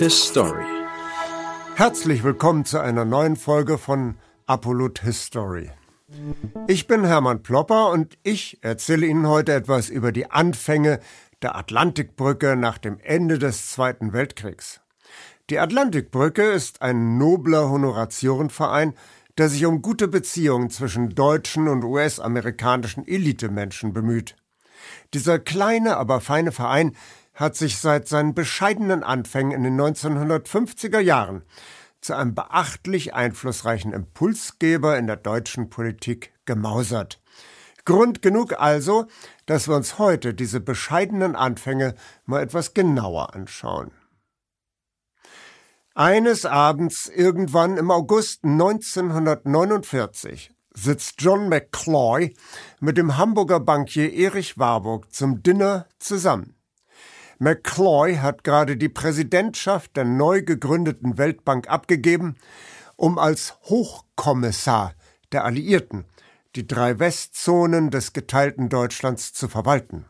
His Story. Herzlich willkommen zu einer neuen Folge von Apollut History. Ich bin Hermann Plopper und ich erzähle Ihnen heute etwas über die Anfänge der Atlantikbrücke nach dem Ende des Zweiten Weltkriegs. Die Atlantikbrücke ist ein nobler Honoratiorenverein, der sich um gute Beziehungen zwischen deutschen und US-amerikanischen Elitemenschen bemüht. Dieser kleine, aber feine Verein hat sich seit seinen bescheidenen Anfängen in den 1950er Jahren zu einem beachtlich einflussreichen Impulsgeber in der deutschen Politik gemausert. Grund genug also, dass wir uns heute diese bescheidenen Anfänge mal etwas genauer anschauen. Eines Abends irgendwann im August 1949 sitzt John McCloy mit dem Hamburger Bankier Erich Warburg zum Dinner zusammen. McCloy hat gerade die Präsidentschaft der neu gegründeten Weltbank abgegeben, um als Hochkommissar der Alliierten die drei Westzonen des geteilten Deutschlands zu verwalten.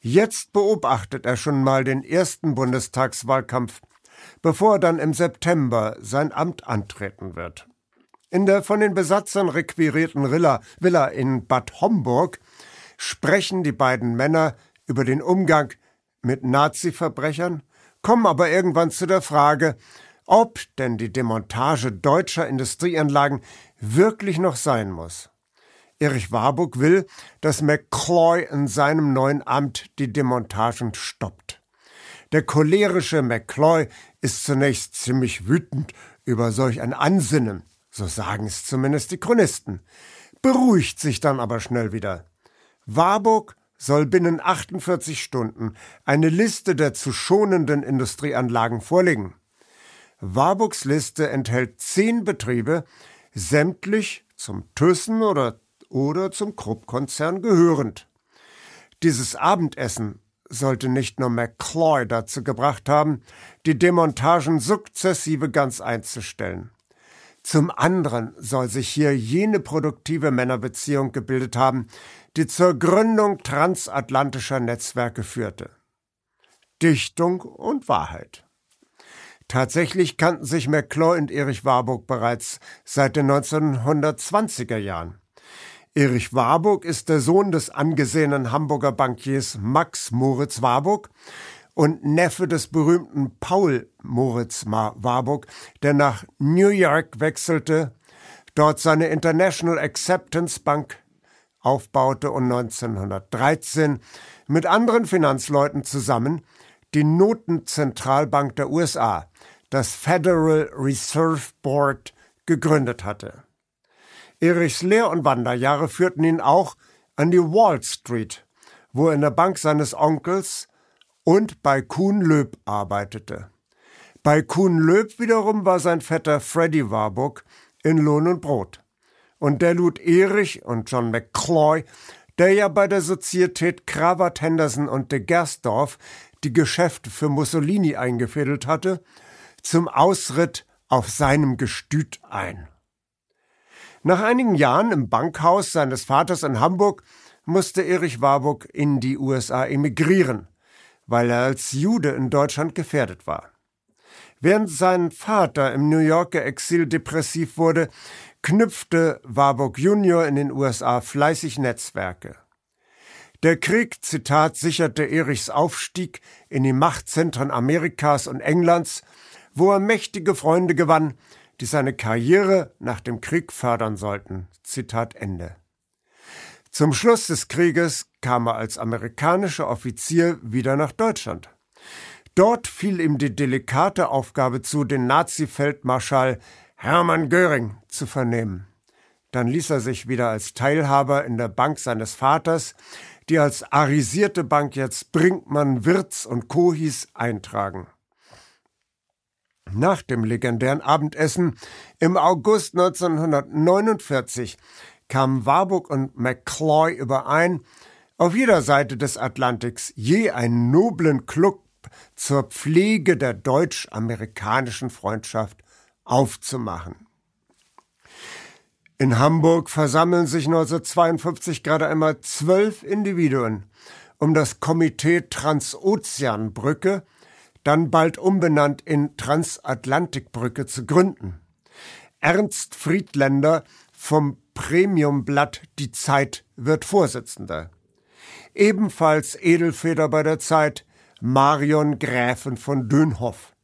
Jetzt beobachtet er schon mal den ersten Bundestagswahlkampf, bevor er dann im September sein Amt antreten wird. In der von den Besatzern requirierten Villa, Villa in Bad Homburg sprechen die beiden Männer über den Umgang mit Nazi-Verbrechern, kommen aber irgendwann zu der Frage, ob denn die Demontage deutscher Industrieanlagen wirklich noch sein muss. Erich Warburg will, dass McCloy in seinem neuen Amt die Demontagen stoppt. Der cholerische McCloy ist zunächst ziemlich wütend über solch ein Ansinnen, so sagen es zumindest die Chronisten, beruhigt sich dann aber schnell wieder. Warburg soll binnen 48 Stunden eine Liste der zu schonenden Industrieanlagen vorlegen. Warburgs Liste enthält zehn Betriebe, sämtlich zum Thyssen oder, oder zum Krupp-Konzern gehörend. Dieses Abendessen sollte nicht nur McCloy dazu gebracht haben, die Demontagen sukzessive ganz einzustellen. Zum anderen soll sich hier jene produktive Männerbeziehung gebildet haben, die zur Gründung transatlantischer Netzwerke führte. Dichtung und Wahrheit. Tatsächlich kannten sich McCloy und Erich Warburg bereits seit den 1920er Jahren. Erich Warburg ist der Sohn des angesehenen Hamburger Bankiers Max Moritz Warburg und Neffe des berühmten Paul Moritz Warburg, der nach New York wechselte, dort seine International Acceptance Bank aufbaute und 1913 mit anderen Finanzleuten zusammen die Notenzentralbank der USA, das Federal Reserve Board, gegründet hatte. Erichs Lehr- und Wanderjahre führten ihn auch an die Wall Street, wo er in der Bank seines Onkels und bei Kuhn Löb arbeitete. Bei Kuhn Löb wiederum war sein Vetter Freddy Warburg in Lohn und Brot. Und der lud Erich und John McCloy, der ja bei der Sozietät Kravat Henderson und de Gersdorf die Geschäfte für Mussolini eingefädelt hatte, zum Ausritt auf seinem Gestüt ein. Nach einigen Jahren im Bankhaus seines Vaters in Hamburg musste Erich Warburg in die USA emigrieren, weil er als Jude in Deutschland gefährdet war. Während sein Vater im New Yorker Exil depressiv wurde, knüpfte Warburg Junior in den USA fleißig Netzwerke. Der Krieg, Zitat, sicherte Erichs Aufstieg in die Machtzentren Amerikas und Englands, wo er mächtige Freunde gewann, die seine Karriere nach dem Krieg fördern sollten. Zitat Ende. Zum Schluss des Krieges kam er als amerikanischer Offizier wieder nach Deutschland. Dort fiel ihm die delikate Aufgabe zu, den Nazi-Feldmarschall Hermann Göring zu vernehmen. Dann ließ er sich wieder als Teilhaber in der Bank seines Vaters, die als arisierte Bank jetzt Brinkmann, Wirz und Co. hieß, eintragen. Nach dem legendären Abendessen im August 1949 kamen Warburg und McCloy überein, auf jeder Seite des Atlantiks je einen noblen Club zur Pflege der deutsch-amerikanischen Freundschaft aufzumachen. In Hamburg versammeln sich 1952 gerade einmal zwölf Individuen um das Komitee Transozeanbrücke, dann bald umbenannt in Transatlantikbrücke zu gründen. Ernst Friedländer vom Premiumblatt Die Zeit wird Vorsitzender. Ebenfalls Edelfeder bei der Zeit Marion Gräfin von Dönhoff.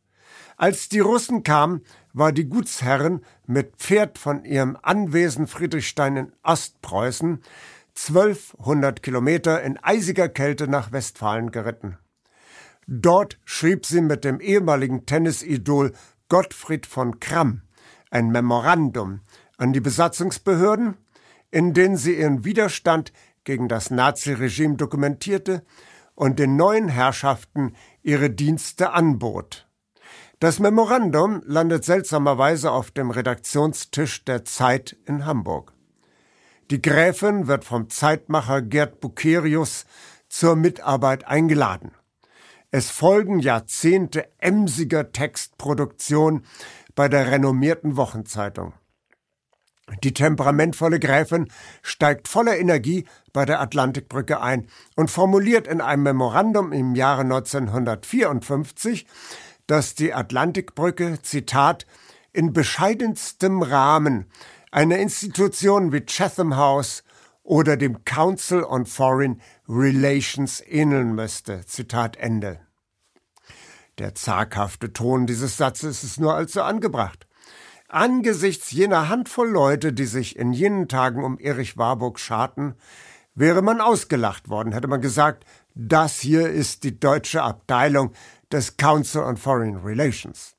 Als die Russen kamen, war die Gutsherrin mit Pferd von ihrem Anwesen Friedrichstein in Ostpreußen 1200 Kilometer in eisiger Kälte nach Westfalen geritten. Dort schrieb sie mit dem ehemaligen Tennisidol Gottfried von Kramm ein Memorandum an die Besatzungsbehörden, in dem sie ihren Widerstand gegen das Naziregime dokumentierte und den neuen Herrschaften ihre Dienste anbot. Das Memorandum landet seltsamerweise auf dem Redaktionstisch der Zeit in Hamburg. Die Gräfin wird vom Zeitmacher Gerd Bucerius zur Mitarbeit eingeladen. Es folgen Jahrzehnte emsiger Textproduktion bei der renommierten Wochenzeitung. Die temperamentvolle Gräfin steigt voller Energie bei der Atlantikbrücke ein und formuliert in einem Memorandum im Jahre 1954, dass die Atlantikbrücke, Zitat, in bescheidenstem Rahmen einer Institution wie Chatham House oder dem Council on Foreign Relations ähneln müsste. Zitat Ende. Der zaghafte Ton dieses Satzes ist nur allzu angebracht. Angesichts jener Handvoll Leute, die sich in jenen Tagen um Erich Warburg scharten, wäre man ausgelacht worden, hätte man gesagt, das hier ist die deutsche Abteilung des Council on Foreign Relations.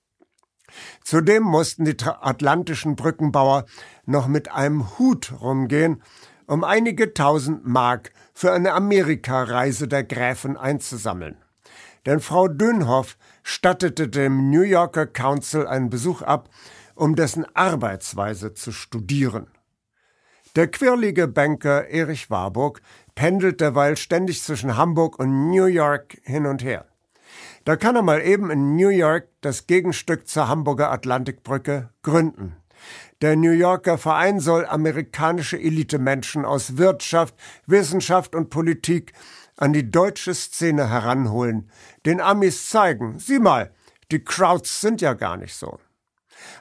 Zudem mussten die atlantischen Brückenbauer noch mit einem Hut rumgehen, um einige tausend Mark für eine Amerikareise der Gräfin einzusammeln. Denn Frau Dönhoff stattete dem New Yorker Council einen Besuch ab, um dessen Arbeitsweise zu studieren. Der quirlige Banker Erich Warburg pendelt derweil ständig zwischen Hamburg und New York hin und her. Da kann er mal eben in New York das Gegenstück zur Hamburger Atlantikbrücke gründen. Der New Yorker Verein soll amerikanische Elitemenschen aus Wirtschaft, Wissenschaft und Politik an die deutsche Szene heranholen, den Amis zeigen, sieh mal, die Crowds sind ja gar nicht so.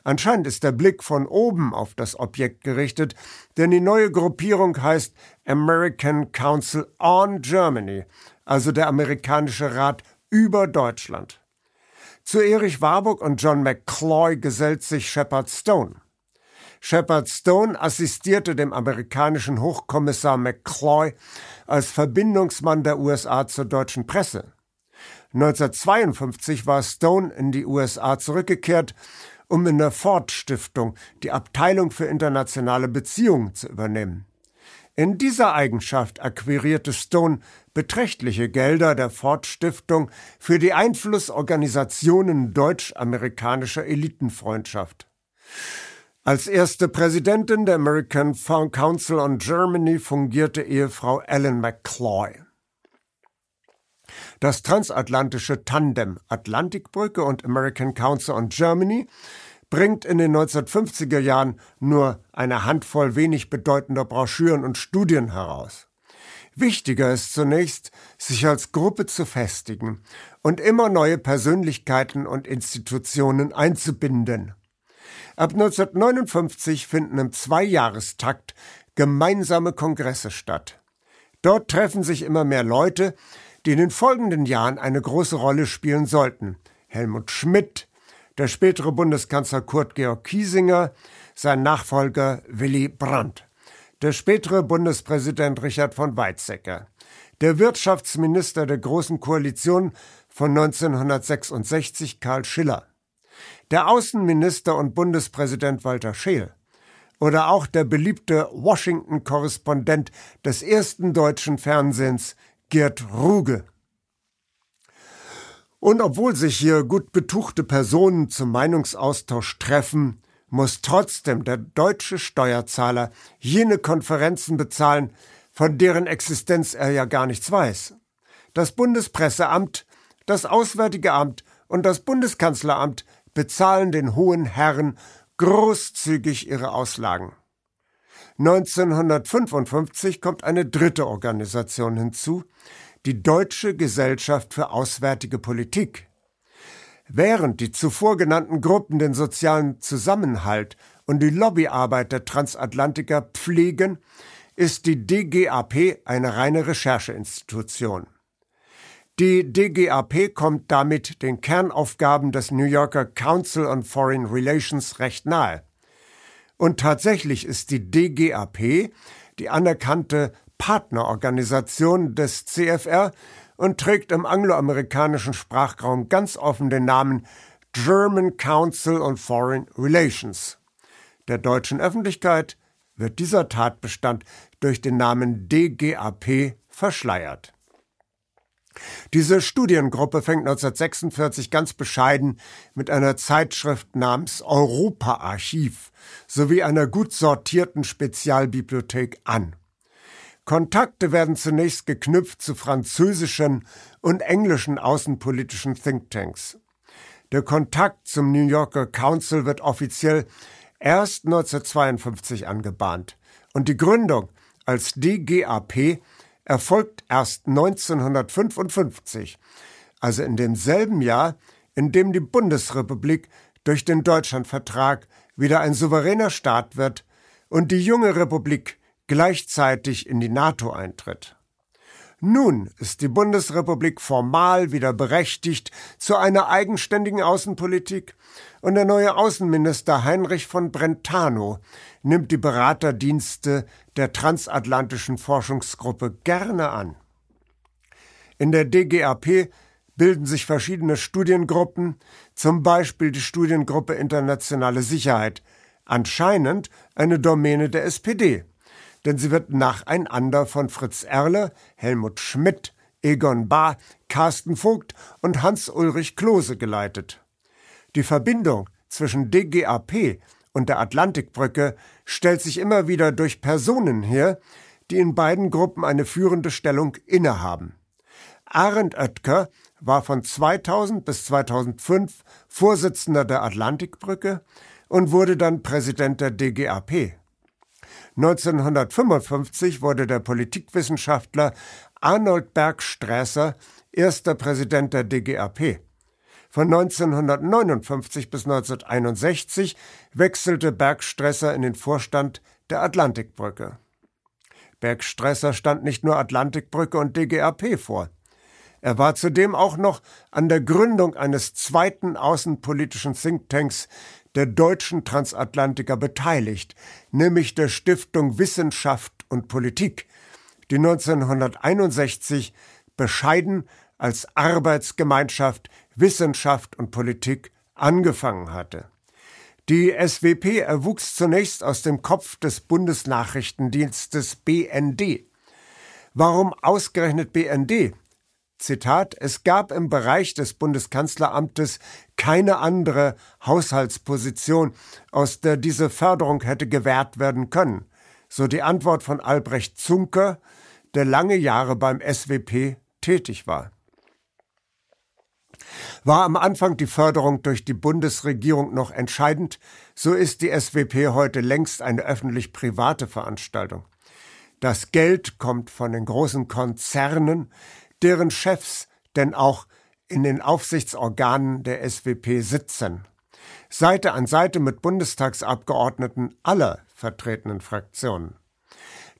Anscheinend ist der Blick von oben auf das Objekt gerichtet, denn die neue Gruppierung heißt American Council on Germany, also der amerikanische Rat über Deutschland. Zu Erich Warburg und John McCloy gesellt sich Shepard Stone. Shepard Stone assistierte dem amerikanischen Hochkommissar McCloy als Verbindungsmann der USA zur deutschen Presse. 1952 war Stone in die USA zurückgekehrt um in der Ford Stiftung die Abteilung für internationale Beziehungen zu übernehmen. In dieser Eigenschaft akquirierte Stone beträchtliche Gelder der Ford Stiftung für die Einflussorganisationen deutsch-amerikanischer Elitenfreundschaft. Als erste Präsidentin der American Council on Germany fungierte Ehefrau Ellen McCloy. Das transatlantische Tandem Atlantikbrücke und American Council on Germany bringt in den 1950er Jahren nur eine Handvoll wenig bedeutender Broschüren und Studien heraus. Wichtiger ist zunächst, sich als Gruppe zu festigen und immer neue Persönlichkeiten und Institutionen einzubinden. Ab 1959 finden im Zweijahrestakt gemeinsame Kongresse statt. Dort treffen sich immer mehr Leute, die in den folgenden Jahren eine große Rolle spielen sollten. Helmut Schmidt, der spätere Bundeskanzler Kurt Georg Kiesinger, sein Nachfolger Willy Brandt, der spätere Bundespräsident Richard von Weizsäcker, der Wirtschaftsminister der Großen Koalition von 1966 Karl Schiller, der Außenminister und Bundespräsident Walter Scheel oder auch der beliebte Washington-Korrespondent des ersten deutschen Fernsehens Gerd Ruge. Und obwohl sich hier gut betuchte Personen zum Meinungsaustausch treffen, muss trotzdem der deutsche Steuerzahler jene Konferenzen bezahlen, von deren Existenz er ja gar nichts weiß. Das Bundespresseamt, das Auswärtige Amt und das Bundeskanzleramt bezahlen den hohen Herren großzügig ihre Auslagen. 1955 kommt eine dritte Organisation hinzu, die Deutsche Gesellschaft für Auswärtige Politik. Während die zuvor genannten Gruppen den sozialen Zusammenhalt und die Lobbyarbeit der Transatlantiker pflegen, ist die DGAP eine reine Rechercheinstitution. Die DGAP kommt damit den Kernaufgaben des New Yorker Council on Foreign Relations recht nahe. Und tatsächlich ist die DGAP die anerkannte Partnerorganisation des CFR und trägt im angloamerikanischen Sprachraum ganz offen den Namen German Council on Foreign Relations. Der deutschen Öffentlichkeit wird dieser Tatbestand durch den Namen DGAP verschleiert. Diese Studiengruppe fängt 1946 ganz bescheiden mit einer Zeitschrift namens Europa-Archiv sowie einer gut sortierten Spezialbibliothek an. Kontakte werden zunächst geknüpft zu französischen und englischen außenpolitischen Thinktanks. Der Kontakt zum New Yorker Council wird offiziell erst 1952 angebahnt und die Gründung als DGAP erfolgt erst 1955, also in demselben Jahr, in dem die Bundesrepublik durch den Deutschlandvertrag wieder ein souveräner Staat wird und die junge Republik gleichzeitig in die NATO eintritt. Nun ist die Bundesrepublik formal wieder berechtigt zu einer eigenständigen Außenpolitik und der neue Außenminister Heinrich von Brentano nimmt die Beraterdienste der transatlantischen Forschungsgruppe gerne an. In der DGAP bilden sich verschiedene Studiengruppen, zum Beispiel die Studiengruppe Internationale Sicherheit, anscheinend eine Domäne der SPD denn sie wird nacheinander von Fritz Erle, Helmut Schmidt, Egon Bahr, Carsten Vogt und Hans-Ulrich Klose geleitet. Die Verbindung zwischen DGAP und der Atlantikbrücke stellt sich immer wieder durch Personen her, die in beiden Gruppen eine führende Stellung innehaben. Arend Oetker war von 2000 bis 2005 Vorsitzender der Atlantikbrücke und wurde dann Präsident der DGAP. 1955 wurde der Politikwissenschaftler Arnold Bergsträßer erster Präsident der DGAP. Von 1959 bis 1961 wechselte Bergstresser in den Vorstand der Atlantikbrücke. Bergstresser stand nicht nur Atlantikbrücke und DGAP vor. Er war zudem auch noch an der Gründung eines zweiten außenpolitischen Thinktanks, der deutschen Transatlantiker beteiligt, nämlich der Stiftung Wissenschaft und Politik, die 1961 bescheiden als Arbeitsgemeinschaft Wissenschaft und Politik angefangen hatte. Die SWP erwuchs zunächst aus dem Kopf des Bundesnachrichtendienstes BND. Warum ausgerechnet BND? Zitat, es gab im Bereich des Bundeskanzleramtes keine andere Haushaltsposition, aus der diese Förderung hätte gewährt werden können, so die Antwort von Albrecht Zunker, der lange Jahre beim SWP tätig war. War am Anfang die Förderung durch die Bundesregierung noch entscheidend, so ist die SWP heute längst eine öffentlich-private Veranstaltung. Das Geld kommt von den großen Konzernen, deren Chefs denn auch in den Aufsichtsorganen der SWP sitzen. Seite an Seite mit Bundestagsabgeordneten aller vertretenen Fraktionen.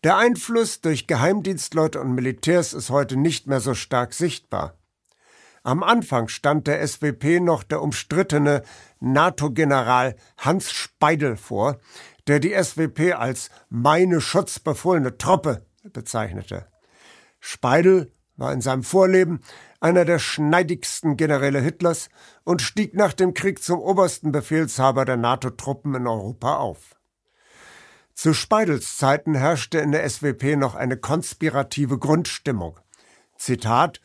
Der Einfluss durch Geheimdienstleute und Militärs ist heute nicht mehr so stark sichtbar. Am Anfang stand der SWP noch der umstrittene NATO-General Hans Speidel vor, der die SWP als meine schutzbefohlene Truppe bezeichnete. Speidel war in seinem Vorleben einer der schneidigsten Generäle Hitlers und stieg nach dem Krieg zum obersten Befehlshaber der NATO-Truppen in Europa auf. Zu Speidels Zeiten herrschte in der SWP noch eine konspirative Grundstimmung. Zitat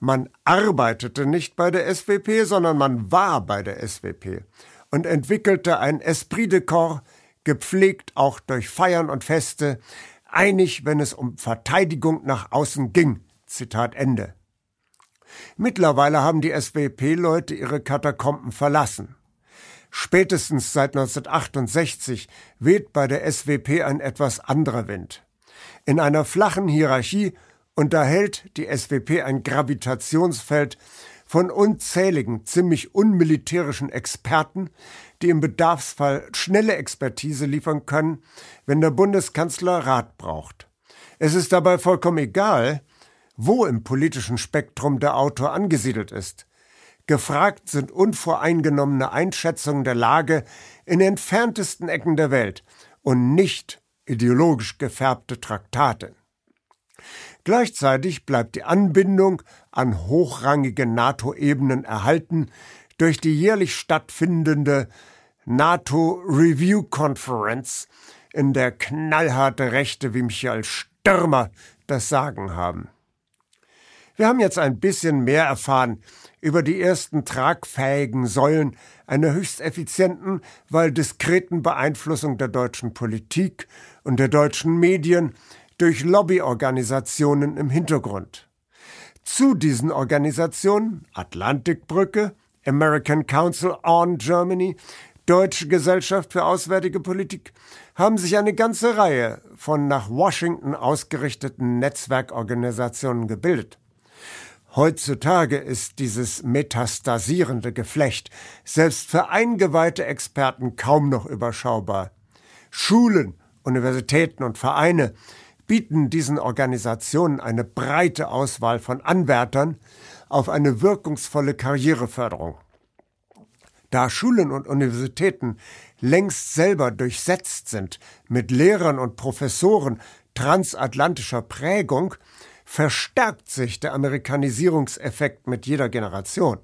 Man arbeitete nicht bei der SWP, sondern man war bei der SWP und entwickelte ein Esprit de Corps, gepflegt auch durch Feiern und Feste, einig, wenn es um Verteidigung nach außen ging, Zitat Ende. Mittlerweile haben die SWP-Leute ihre Katakomben verlassen. Spätestens seit 1968 weht bei der SWP ein etwas anderer Wind. In einer flachen Hierarchie unterhält die SWP ein Gravitationsfeld von unzähligen, ziemlich unmilitärischen Experten, die im Bedarfsfall schnelle Expertise liefern können, wenn der Bundeskanzler Rat braucht. Es ist dabei vollkommen egal, wo im politischen Spektrum der Autor angesiedelt ist. Gefragt sind unvoreingenommene Einschätzungen der Lage in entferntesten Ecken der Welt und nicht ideologisch gefärbte Traktate. Gleichzeitig bleibt die Anbindung an hochrangige NATO-Ebenen erhalten durch die jährlich stattfindende NATO Review Conference, in der knallharte Rechte wie Michael Stürmer das Sagen haben. Wir haben jetzt ein bisschen mehr erfahren über die ersten tragfähigen Säulen einer höchst effizienten, weil diskreten Beeinflussung der deutschen Politik und der deutschen Medien durch Lobbyorganisationen im Hintergrund. Zu diesen Organisationen Atlantikbrücke, American Council on Germany, Deutsche Gesellschaft für Auswärtige Politik haben sich eine ganze Reihe von nach Washington ausgerichteten Netzwerkorganisationen gebildet. Heutzutage ist dieses metastasierende Geflecht selbst für eingeweihte Experten kaum noch überschaubar. Schulen, Universitäten und Vereine bieten diesen Organisationen eine breite Auswahl von Anwärtern auf eine wirkungsvolle Karriereförderung. Da Schulen und Universitäten längst selber durchsetzt sind mit Lehrern und Professoren transatlantischer Prägung, verstärkt sich der Amerikanisierungseffekt mit jeder Generation.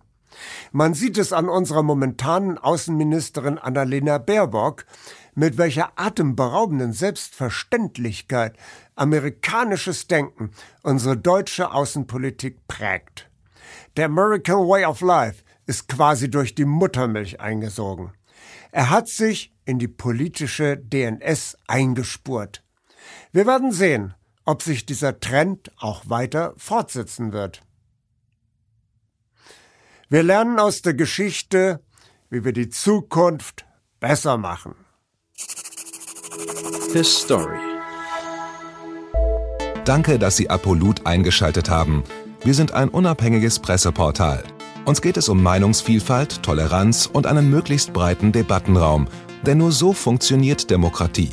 Man sieht es an unserer momentanen Außenministerin Annalena Baerbock, mit welcher atemberaubenden Selbstverständlichkeit amerikanisches Denken unsere deutsche Außenpolitik prägt. Der American Way of Life ist quasi durch die Muttermilch eingesogen. Er hat sich in die politische DNS eingespurt. Wir werden sehen, ob sich dieser Trend auch weiter fortsetzen wird. Wir lernen aus der Geschichte, wie wir die Zukunft besser machen. His Story. Danke, dass Sie Apolut eingeschaltet haben. Wir sind ein unabhängiges Presseportal. Uns geht es um Meinungsvielfalt, Toleranz und einen möglichst breiten Debattenraum, denn nur so funktioniert Demokratie.